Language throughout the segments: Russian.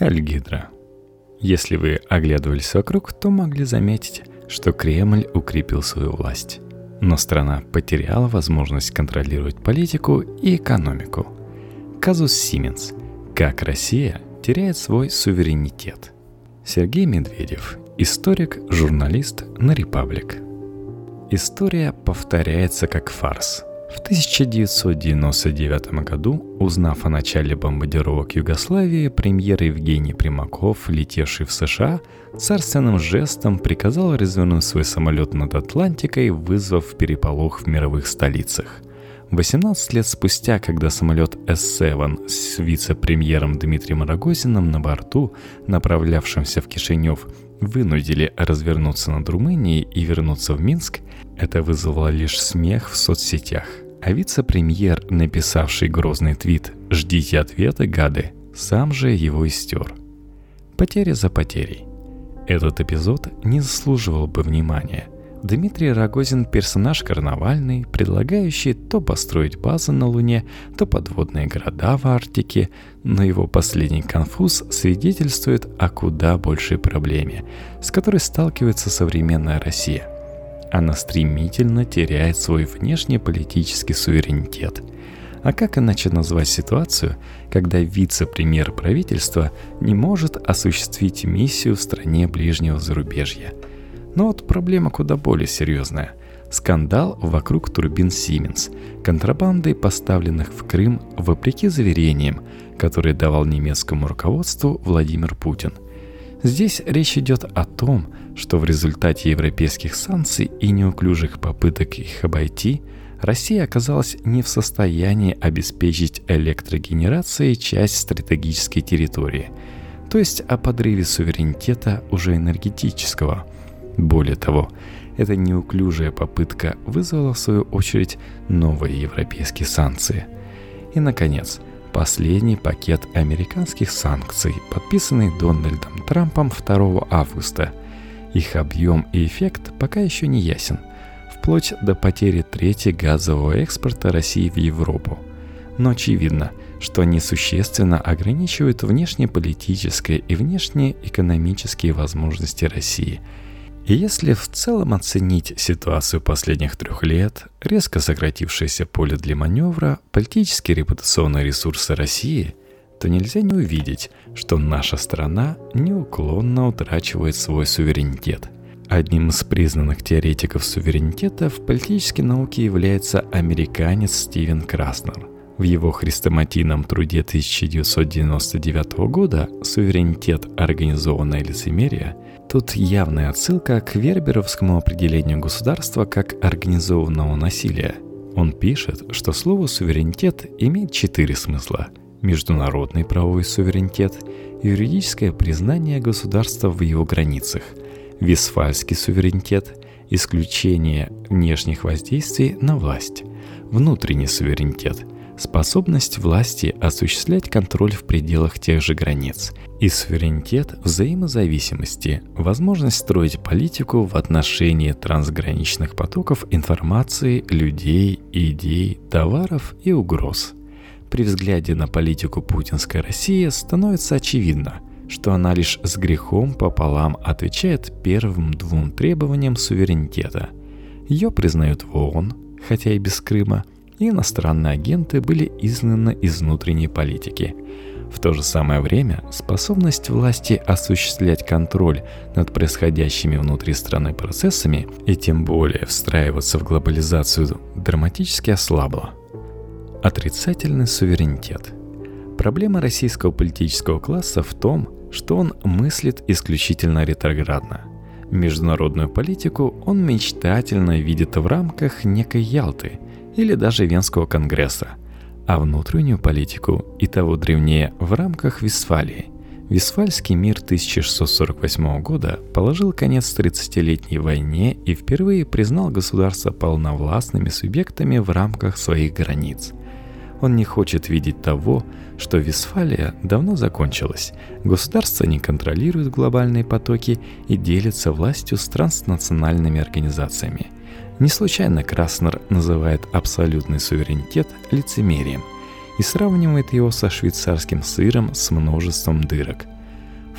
Хальгидра. Если вы оглядывались вокруг, то могли заметить, что Кремль укрепил свою власть. Но страна потеряла возможность контролировать политику и экономику. Казус Сименс. Как Россия теряет свой суверенитет. Сергей Медведев, историк, журналист на «Репаблик». История повторяется как фарс – в 1999 году, узнав о начале бомбардировок Югославии, премьер Евгений Примаков, летевший в США, царственным жестом приказал развернуть свой самолет над Атлантикой, вызвав переполох в мировых столицах. 18 лет спустя, когда самолет S-7 с вице-премьером Дмитрием Рогозиным на борту, направлявшимся в Кишинев, вынудили развернуться над Румынией и вернуться в Минск, это вызвало лишь смех в соцсетях. А вице-премьер, написавший грозный твит «Ждите ответа, гады», сам же его истер. Потеря за потерей. Этот эпизод не заслуживал бы внимания. Дмитрий Рогозин – персонаж карнавальный, предлагающий то построить базы на Луне, то подводные города в Арктике, но его последний конфуз свидетельствует о куда большей проблеме, с которой сталкивается современная Россия – она стремительно теряет свой внешнеполитический суверенитет. А как иначе назвать ситуацию, когда вице-премьер правительства не может осуществить миссию в стране ближнего зарубежья? Но вот проблема куда более серьезная. Скандал вокруг турбин Siemens, контрабандой поставленных в Крым вопреки заверениям, которые давал немецкому руководству Владимир Путин – Здесь речь идет о том, что в результате европейских санкций и неуклюжих попыток их обойти, Россия оказалась не в состоянии обеспечить электрогенерацией часть стратегической территории, то есть о подрыве суверенитета уже энергетического. Более того, эта неуклюжая попытка вызвала в свою очередь новые европейские санкции. И, наконец, последний пакет американских санкций, подписанный Дональдом Трампом 2 августа. Их объем и эффект пока еще не ясен, вплоть до потери трети газового экспорта России в Европу. Но очевидно, что они существенно ограничивают внешнеполитические и внешнеэкономические возможности России – и если в целом оценить ситуацию последних трех лет, резко сократившееся поле для маневра, политические репутационные ресурсы России, то нельзя не увидеть, что наша страна неуклонно утрачивает свой суверенитет. Одним из признанных теоретиков суверенитета в политической науке является американец Стивен Краснер. В его хрестоматийном труде 1999 года «Суверенитет. Организованное лицемерие» Тут явная отсылка к верберовскому определению государства как организованного насилия. Он пишет, что слово «суверенитет» имеет четыре смысла. Международный правовой суверенитет, юридическое признание государства в его границах, висфальский суверенитет, исключение внешних воздействий на власть, внутренний суверенитет – способность власти осуществлять контроль в пределах тех же границ и суверенитет взаимозависимости, возможность строить политику в отношении трансграничных потоков информации, людей, идей, товаров и угроз. При взгляде на политику путинской России становится очевидно, что она лишь с грехом пополам отвечает первым двум требованиям суверенитета. Ее признают в ООН, хотя и без Крыма – и иностранные агенты были изгнаны из внутренней политики. В то же самое время способность власти осуществлять контроль над происходящими внутри страны процессами и тем более встраиваться в глобализацию драматически ослабла. Отрицательный суверенитет. Проблема российского политического класса в том, что он мыслит исключительно ретроградно. Международную политику он мечтательно видит в рамках некой Ялты – или даже Венского конгресса, а внутреннюю политику и того древнее в рамках Вестфалии. Вестфальский мир 1648 года положил конец 30-летней войне и впервые признал государства полновластными субъектами в рамках своих границ. Он не хочет видеть того, что Вестфалия давно закончилась. Государства не контролируют глобальные потоки и делятся властью с транснациональными организациями – не случайно Краснер называет абсолютный суверенитет лицемерием и сравнивает его со швейцарским сыром с множеством дырок.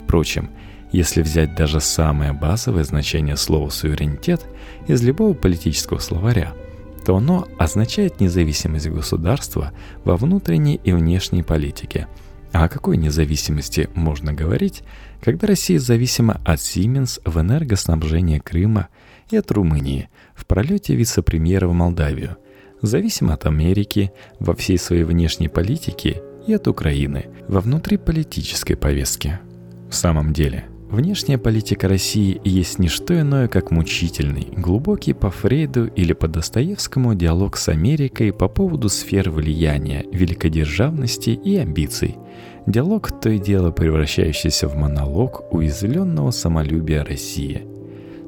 прочим, если взять даже самое базовое значение слова «суверенитет» из любого политического словаря, то оно означает независимость государства во внутренней и внешней политике. А о какой независимости можно говорить, когда Россия зависима от Siemens в энергоснабжении Крыма и от Румынии в пролете вице-премьера в Молдавию, зависима от Америки во всей своей внешней политике и от Украины во внутриполитической повестке. В самом деле, внешняя политика России есть не что иное, как мучительный, глубокий по Фрейду или по Достоевскому диалог с Америкой по поводу сфер влияния, великодержавности и амбиций. Диалог то и дело превращающийся в монолог уязвленного самолюбия России.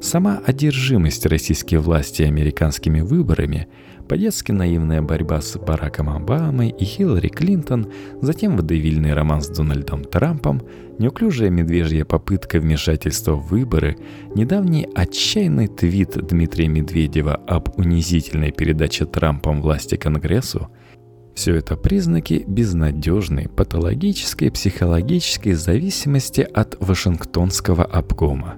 Сама одержимость российской власти американскими выборами – по-детски наивная борьба с Бараком Обамой и Хиллари Клинтон, затем водевильный роман с Дональдом Трампом, неуклюжая медвежья попытка вмешательства в выборы, недавний отчаянный твит Дмитрия Медведева об унизительной передаче Трампом власти Конгрессу – все это признаки безнадежной патологической психологической зависимости от Вашингтонского обкома.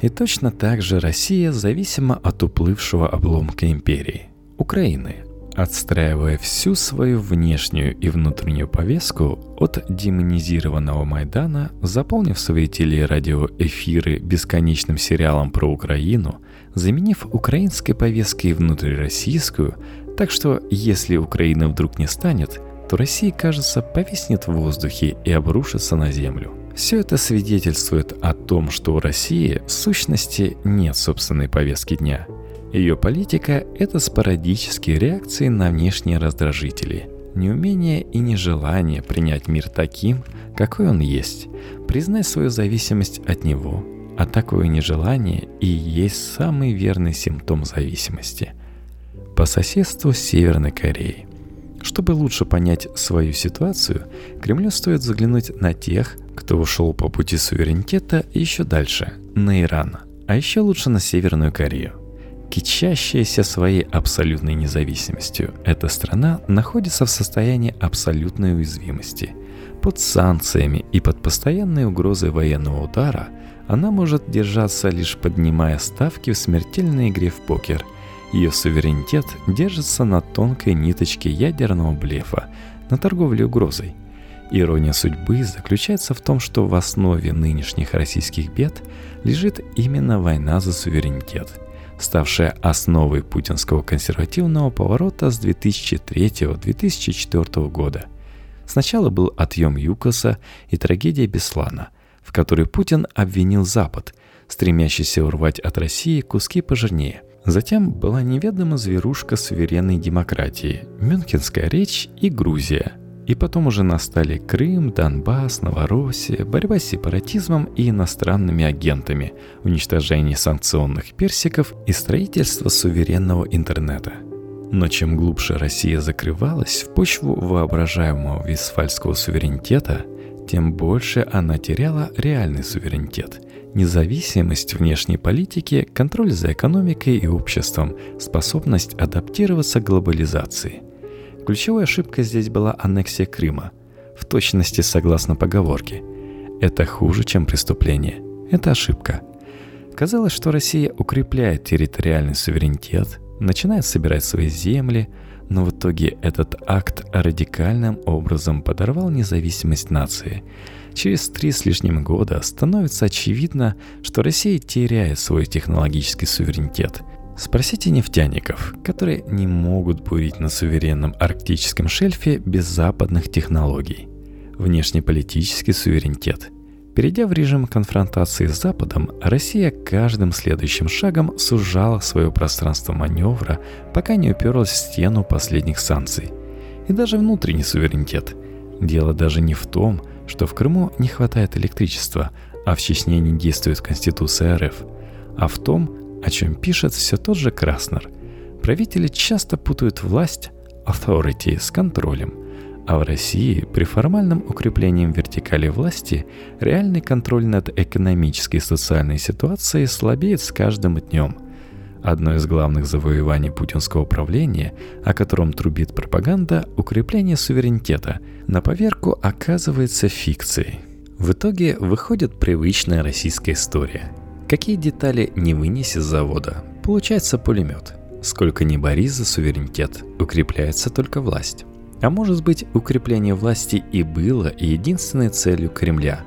И точно так же Россия зависима от уплывшего обломка империи. Украины, отстраивая всю свою внешнюю и внутреннюю повестку от демонизированного Майдана, заполнив свои телерадиоэфиры бесконечным сериалом про Украину, заменив украинской повесткой внутрироссийскую, так что если Украина вдруг не станет, то Россия, кажется, повиснет в воздухе и обрушится на землю. Все это свидетельствует о том, что у России в сущности нет собственной повестки дня – ее политика – это спорадические реакции на внешние раздражители, неумение и нежелание принять мир таким, какой он есть, признать свою зависимость от него, а такое нежелание и есть самый верный симптом зависимости. По соседству с Северной Кореей. Чтобы лучше понять свою ситуацию, Кремлю стоит заглянуть на тех, кто ушел по пути суверенитета еще дальше, на Иран, а еще лучше на Северную Корею. Кичащаяся своей абсолютной независимостью, эта страна находится в состоянии абсолютной уязвимости. Под санкциями и под постоянной угрозой военного удара она может держаться лишь поднимая ставки в смертельной игре в покер. Ее суверенитет держится на тонкой ниточке ядерного блефа, на торговле угрозой. Ирония судьбы заключается в том, что в основе нынешних российских бед лежит именно война за суверенитет – ставшая основой путинского консервативного поворота с 2003-2004 года. Сначала был отъем ЮКОСа и трагедия Беслана, в которой Путин обвинил Запад, стремящийся урвать от России куски пожирнее. Затем была неведома зверушка суверенной демократии, Мюнхенская речь и Грузия – и потом уже настали Крым, Донбасс, Новороссия, борьба с сепаратизмом и иностранными агентами, уничтожение санкционных персиков и строительство суверенного интернета. Но чем глубже Россия закрывалась в почву воображаемого висфальского суверенитета, тем больше она теряла реальный суверенитет – независимость внешней политики, контроль за экономикой и обществом, способность адаптироваться к глобализации – Ключевой ошибкой здесь была аннексия Крыма, в точности согласно поговорке. Это хуже, чем преступление. Это ошибка. Казалось, что Россия укрепляет территориальный суверенитет, начинает собирать свои земли, но в итоге этот акт радикальным образом подорвал независимость нации. Через три с лишним года становится очевидно, что Россия теряет свой технологический суверенитет – Спросите нефтяников, которые не могут бурить на суверенном арктическом шельфе без западных технологий. Внешнеполитический суверенитет. Перейдя в режим конфронтации с Западом, Россия каждым следующим шагом сужала свое пространство маневра, пока не уперлась в стену последних санкций. И даже внутренний суверенитет. Дело даже не в том, что в Крыму не хватает электричества, а в Чечне не действует Конституция РФ, а в том, о чем пишет все тот же Краснер. Правители часто путают власть, authority, с контролем, а в России при формальном укреплении вертикали власти реальный контроль над экономической и социальной ситуацией слабеет с каждым днем. Одно из главных завоеваний путинского правления, о котором трубит пропаганда, укрепление суверенитета, на поверку оказывается фикцией. В итоге выходит привычная российская история. Какие детали не вынес из завода? Получается пулемет. Сколько ни борись за суверенитет, укрепляется только власть. А может быть, укрепление власти и было единственной целью Кремля,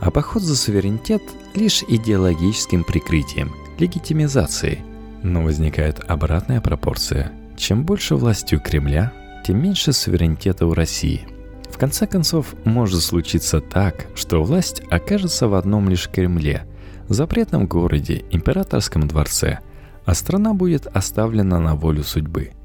а поход за суверенитет лишь идеологическим прикрытием, легитимизацией. Но возникает обратная пропорция. Чем больше власти у Кремля, тем меньше суверенитета у России. В конце концов, может случиться так, что власть окажется в одном лишь Кремле, запретном городе, императорском дворце, а страна будет оставлена на волю судьбы –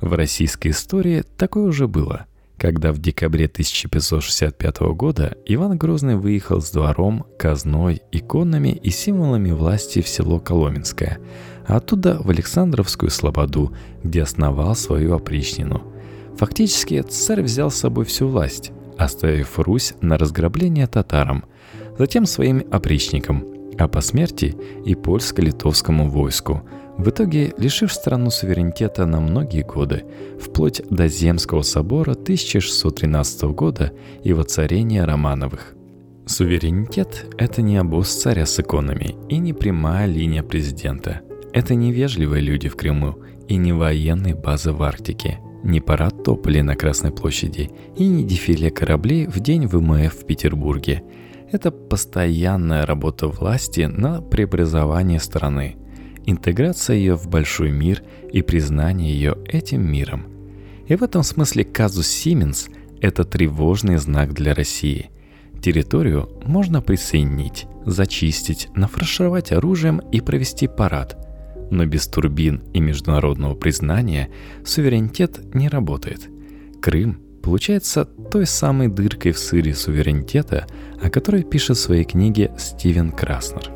в российской истории такое уже было, когда в декабре 1565 года Иван Грозный выехал с двором, казной, иконами и символами власти в село Коломенское, а оттуда в Александровскую Слободу, где основал свою опричнину. Фактически царь взял с собой всю власть, оставив Русь на разграбление татарам, затем своим опричникам, а по смерти и польско-литовскому войску – в итоге лишив страну суверенитета на многие годы, вплоть до Земского собора 1613 года и воцарения Романовых. Суверенитет – это не обоз царя с иконами и не прямая линия президента. Это не вежливые люди в Крыму и не военные базы в Арктике, не парад тополей на Красной площади и не дефиле кораблей в день ВМФ в Петербурге. Это постоянная работа власти на преобразование страны – интеграция ее в большой мир и признание ее этим миром. И в этом смысле казус Сименс – это тревожный знак для России. Территорию можно присоединить, зачистить, нафаршировать оружием и провести парад. Но без турбин и международного признания суверенитет не работает. Крым получается той самой дыркой в сыре суверенитета, о которой пишет в своей книге Стивен Краснер –